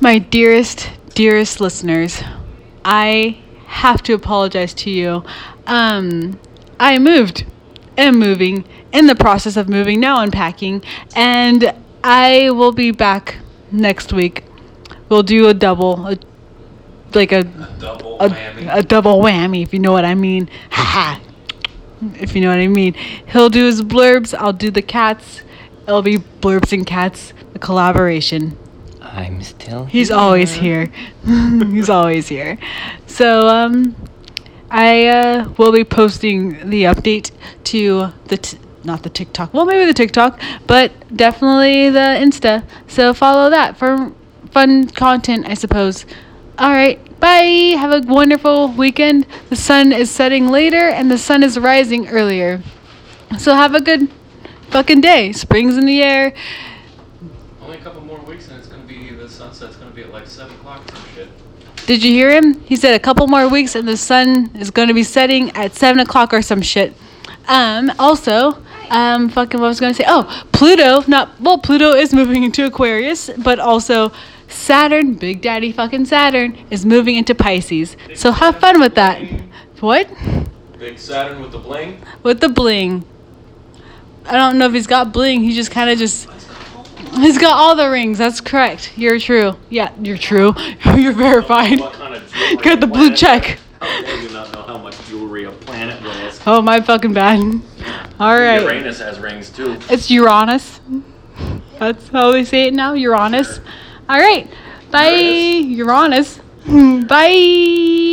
My dearest, dearest listeners, I have to apologize to you. Um, I moved, am moving, in the process of moving, now unpacking, and I will be back next week. We'll do a double, a, like a Double a, whammy. a double whammy, if you know what I mean. Haha. if you know what I mean. He'll do his blurbs, I'll do the cats. It'll be blurbs and cats, the collaboration. I'm still He's always here. He's always here. So um, I uh, will be posting the update to the t- not the TikTok. Well, maybe the TikTok, but definitely the Insta. So follow that for fun content, I suppose. All right. Bye. Have a wonderful weekend. The sun is setting later and the sun is rising earlier. So have a good fucking day. Spring's in the air. Only a couple more weeks and it's gonna be the sunset's gonna be at like seven o'clock or some shit. Did you hear him? He said a couple more weeks and the sun is going to be setting at 7 o'clock or some shit. Um, also, um, fucking what I was going to say. Oh, Pluto, not, well, Pluto is moving into Aquarius, but also Saturn, Big Daddy fucking Saturn, is moving into Pisces. So have fun with that. What? Big Saturn with the bling. With the bling. I don't know if he's got bling. He just kind of just. He's got all the rings. That's correct. You're true. Yeah, you're true. you're verified. Kind of Got the blue check. How dare you not know how much jewelry a planet wears? Oh, my fucking bad. All right. Uranus has rings too. It's Uranus. That's how they say it now. Uranus. All right. Bye. Uranus. Bye.